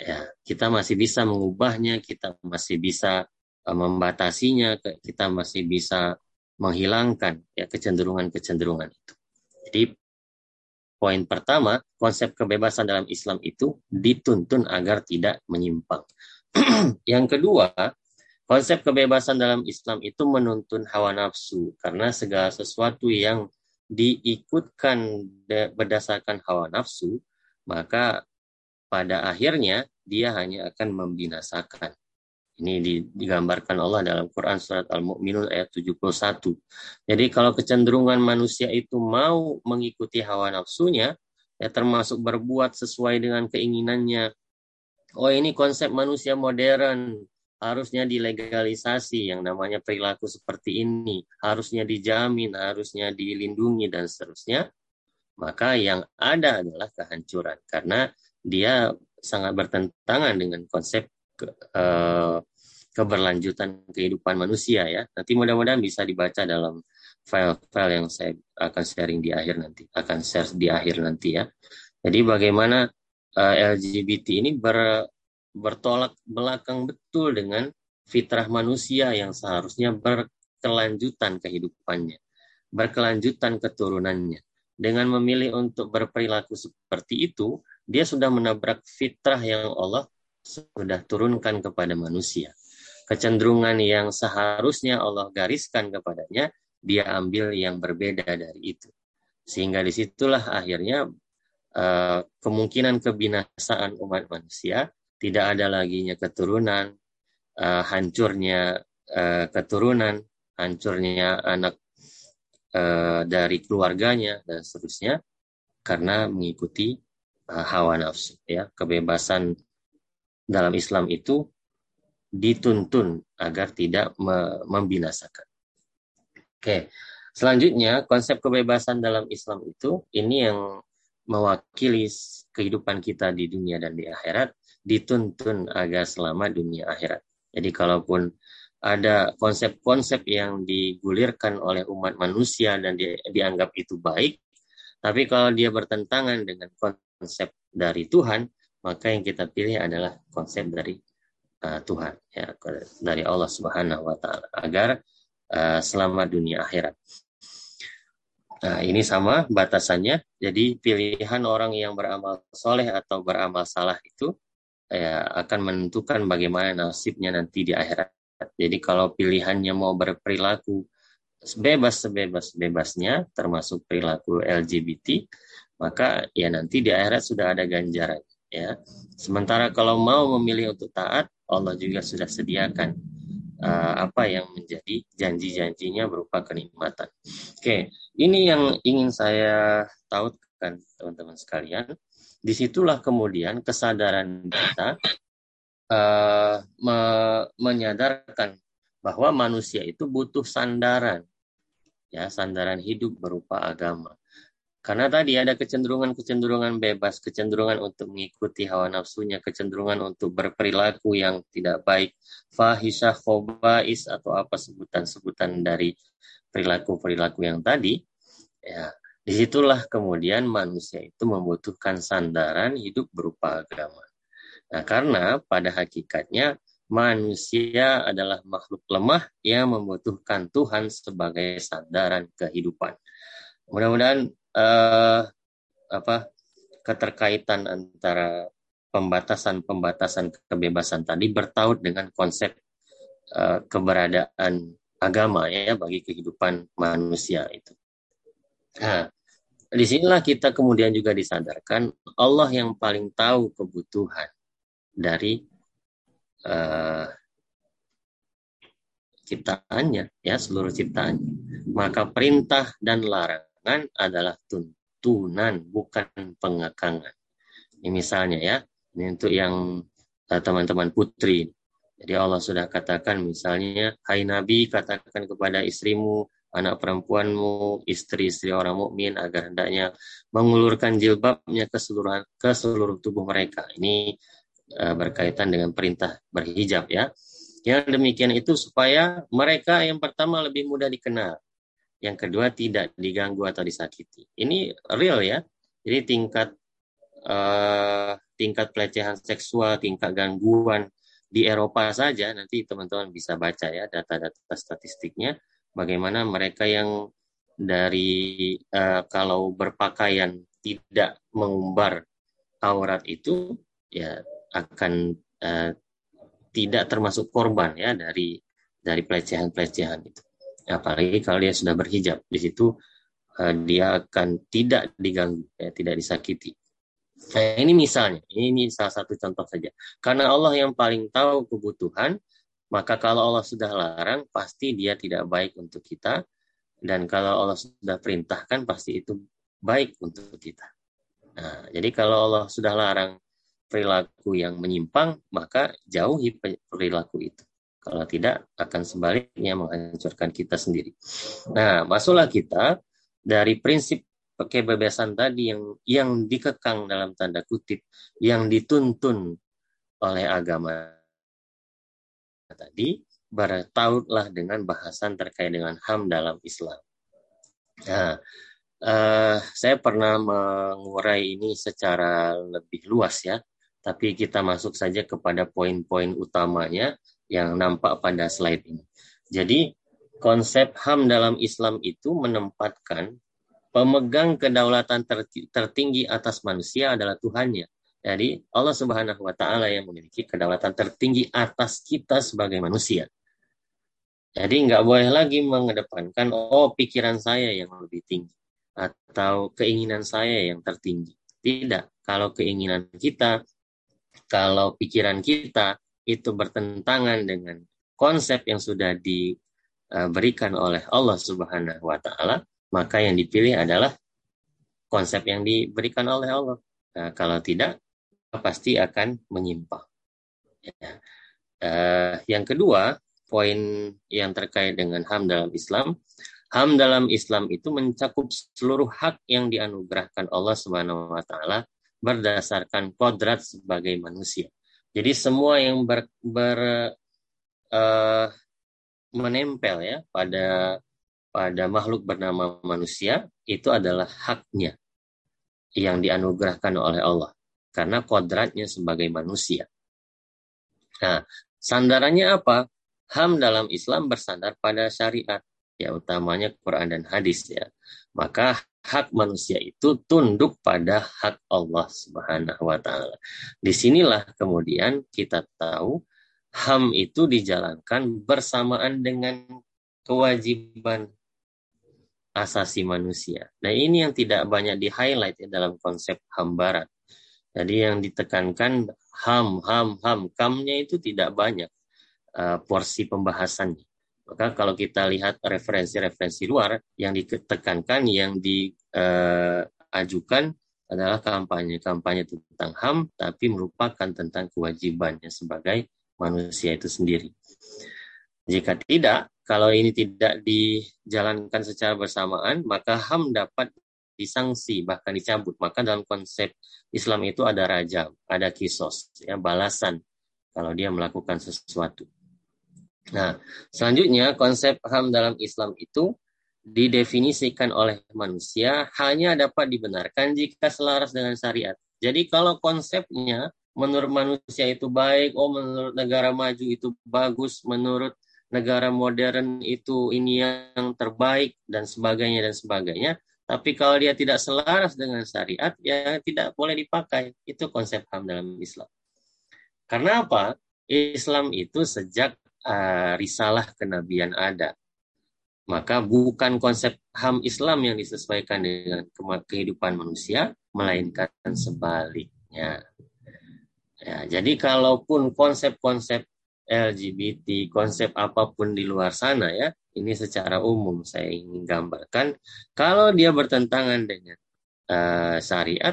ya kita masih bisa mengubahnya, kita masih bisa uh, membatasinya, kita masih bisa menghilangkan ya kecenderungan-kecenderungan itu. Jadi poin pertama, konsep kebebasan dalam Islam itu dituntun agar tidak menyimpang. yang kedua, konsep kebebasan dalam Islam itu menuntun hawa nafsu karena segala sesuatu yang diikutkan berdasarkan hawa nafsu, maka pada akhirnya dia hanya akan membinasakan. Ini digambarkan Allah dalam Quran surat Al-Mu'minun ayat 71. Jadi kalau kecenderungan manusia itu mau mengikuti hawa nafsunya, ya termasuk berbuat sesuai dengan keinginannya. Oh ini konsep manusia modern, harusnya dilegalisasi yang namanya perilaku seperti ini, harusnya dijamin, harusnya dilindungi dan seterusnya. Maka yang ada adalah kehancuran karena dia sangat bertentangan dengan konsep uh, keberlanjutan kehidupan manusia ya. Nanti mudah-mudahan bisa dibaca dalam file-file yang saya akan sharing di akhir nanti, akan share di akhir nanti ya. Jadi bagaimana uh, eh, LGBT ini ber, bertolak belakang betul dengan fitrah manusia yang seharusnya berkelanjutan kehidupannya, berkelanjutan keturunannya. Dengan memilih untuk berperilaku seperti itu, dia sudah menabrak fitrah yang Allah sudah turunkan kepada manusia kecenderungan yang seharusnya Allah gariskan kepadanya, dia ambil yang berbeda dari itu. Sehingga di situlah akhirnya uh, kemungkinan kebinasaan umat manusia, tidak ada laginya keturunan, uh, hancurnya uh, keturunan, hancurnya anak dari keluarganya, dan seterusnya, karena mengikuti hawa nafsu. Ya, kebebasan dalam Islam itu dituntun agar tidak membinasakan. Oke, selanjutnya konsep kebebasan dalam Islam itu ini yang mewakili kehidupan kita di dunia dan di akhirat dituntun agar selamat dunia akhirat. Jadi kalaupun ada konsep-konsep yang digulirkan oleh umat manusia dan di, dianggap itu baik, tapi kalau dia bertentangan dengan konsep dari Tuhan, maka yang kita pilih adalah konsep dari uh, Tuhan ya dari Allah Subhanahu wa taala agar uh, selamat dunia akhirat. Nah, ini sama batasannya. Jadi pilihan orang yang beramal soleh atau beramal salah itu ya, akan menentukan bagaimana nasibnya nanti di akhirat. Jadi kalau pilihannya mau berperilaku bebas sebebas bebasnya, termasuk perilaku LGBT, maka ya nanti di akhirat sudah ada ganjaran. Ya, sementara kalau mau memilih untuk taat, Allah juga sudah sediakan uh, apa yang menjadi janji-janjinya berupa kenikmatan. Oke, ini yang ingin saya tautkan teman-teman sekalian. Di situlah kemudian kesadaran kita uh, me menyadarkan bahwa manusia itu butuh sandaran, ya sandaran hidup berupa agama. Karena tadi ada kecenderungan-kecenderungan bebas, kecenderungan untuk mengikuti hawa nafsunya, kecenderungan untuk berperilaku yang tidak baik, fahisyah, khobais, atau apa sebutan-sebutan dari perilaku-perilaku yang tadi, ya di situlah kemudian manusia itu membutuhkan sandaran hidup berupa agama. Nah, karena pada hakikatnya manusia adalah makhluk lemah yang membutuhkan Tuhan sebagai sandaran kehidupan. Mudah-mudahan uh, apa keterkaitan antara pembatasan-pembatasan kebebasan tadi bertaut dengan konsep uh, keberadaan agama ya bagi kehidupan manusia itu. Nah, di sinilah kita kemudian juga disadarkan Allah yang paling tahu kebutuhan dari uh, ciptaannya ya seluruh ciptaannya. Maka perintah dan larangan Pengakangan adalah tuntunan, bukan pengakangan. Ini misalnya ya, ini untuk yang eh, teman-teman putri. Jadi Allah sudah katakan misalnya, Hai Nabi katakan kepada istrimu, anak perempuanmu, istri-istri orang mukmin agar hendaknya mengulurkan jilbabnya ke seluruh ke seluruh tubuh mereka. Ini uh, berkaitan dengan perintah berhijab ya. Yang demikian itu supaya mereka yang pertama lebih mudah dikenal yang kedua tidak diganggu atau disakiti. Ini real ya. Jadi tingkat uh, tingkat pelecehan seksual, tingkat gangguan di Eropa saja nanti teman-teman bisa baca ya data-data statistiknya bagaimana mereka yang dari uh, kalau berpakaian tidak mengumbar aurat itu ya akan uh, tidak termasuk korban ya dari dari pelecehan-pelecehan itu. Apalagi kalau dia sudah berhijab di situ uh, dia akan tidak diganggu ya tidak disakiti. Nah, ini misalnya, ini salah satu contoh saja. Karena Allah yang paling tahu kebutuhan, maka kalau Allah sudah larang, pasti dia tidak baik untuk kita. Dan kalau Allah sudah perintahkan, pasti itu baik untuk kita. Nah, jadi kalau Allah sudah larang perilaku yang menyimpang, maka jauhi perilaku itu. Kalau tidak, akan sebaliknya menghancurkan kita sendiri. Nah, masuklah kita dari prinsip kebebasan tadi yang yang dikekang dalam tanda kutip yang dituntun oleh agama tadi bertautlah dengan bahasan terkait dengan HAM dalam Islam. Nah, uh, saya pernah mengurai ini secara lebih luas ya, tapi kita masuk saja kepada poin-poin utamanya yang nampak pada slide ini. Jadi konsep HAM dalam Islam itu menempatkan pemegang kedaulatan tertinggi atas manusia adalah Tuhannya. Jadi Allah Subhanahu wa taala yang memiliki kedaulatan tertinggi atas kita sebagai manusia. Jadi nggak boleh lagi mengedepankan oh pikiran saya yang lebih tinggi atau keinginan saya yang tertinggi. Tidak. Kalau keinginan kita, kalau pikiran kita itu bertentangan dengan konsep yang sudah diberikan oleh Allah Subhanahu wa taala, maka yang dipilih adalah konsep yang diberikan oleh Allah. Nah, kalau tidak, pasti akan menyimpang. Ya. Uh, yang kedua, poin yang terkait dengan HAM dalam Islam, HAM dalam Islam itu mencakup seluruh hak yang dianugerahkan Allah Subhanahu wa taala berdasarkan kodrat sebagai manusia. Jadi semua yang ber, ber uh, menempel ya pada pada makhluk bernama manusia itu adalah haknya yang dianugerahkan oleh Allah karena kodratnya sebagai manusia. Nah, sandarannya apa? HAM dalam Islam bersandar pada syariat, ya utamanya Quran dan hadis ya. Maka hak manusia itu tunduk pada hak Allah Subhanahu wa taala. Di sinilah kemudian kita tahu HAM itu dijalankan bersamaan dengan kewajiban asasi manusia. Nah ini yang tidak banyak di highlight ya dalam konsep HAM Barat. Jadi yang ditekankan HAM, HAM, HAM, kamnya itu tidak banyak uh, porsi pembahasannya. Maka kalau kita lihat referensi-referensi luar yang ditekankan, yang diajukan uh, adalah kampanye-kampanye tentang HAM, tapi merupakan tentang kewajibannya sebagai manusia itu sendiri. Jika tidak, kalau ini tidak dijalankan secara bersamaan, maka HAM dapat disangsi, bahkan dicabut. Maka dalam konsep Islam itu ada raja, ada kisos, ya balasan kalau dia melakukan sesuatu. Nah, selanjutnya konsep HAM dalam Islam itu didefinisikan oleh manusia hanya dapat dibenarkan jika selaras dengan syariat. Jadi kalau konsepnya menurut manusia itu baik, oh menurut negara maju itu bagus, menurut negara modern itu ini yang terbaik dan sebagainya dan sebagainya. Tapi kalau dia tidak selaras dengan syariat, ya tidak boleh dipakai. Itu konsep HAM dalam Islam. Karena apa? Islam itu sejak uh, risalah kenabian ada. Maka bukan konsep HAM Islam yang disesuaikan dengan kehidupan manusia, melainkan sebaliknya. Ya, jadi kalaupun konsep-konsep LGBT, konsep apa pun di luar sana ya, ini secara umum saya ingin gambarkan. Kalau dia bertentangan dengan uh, syariat,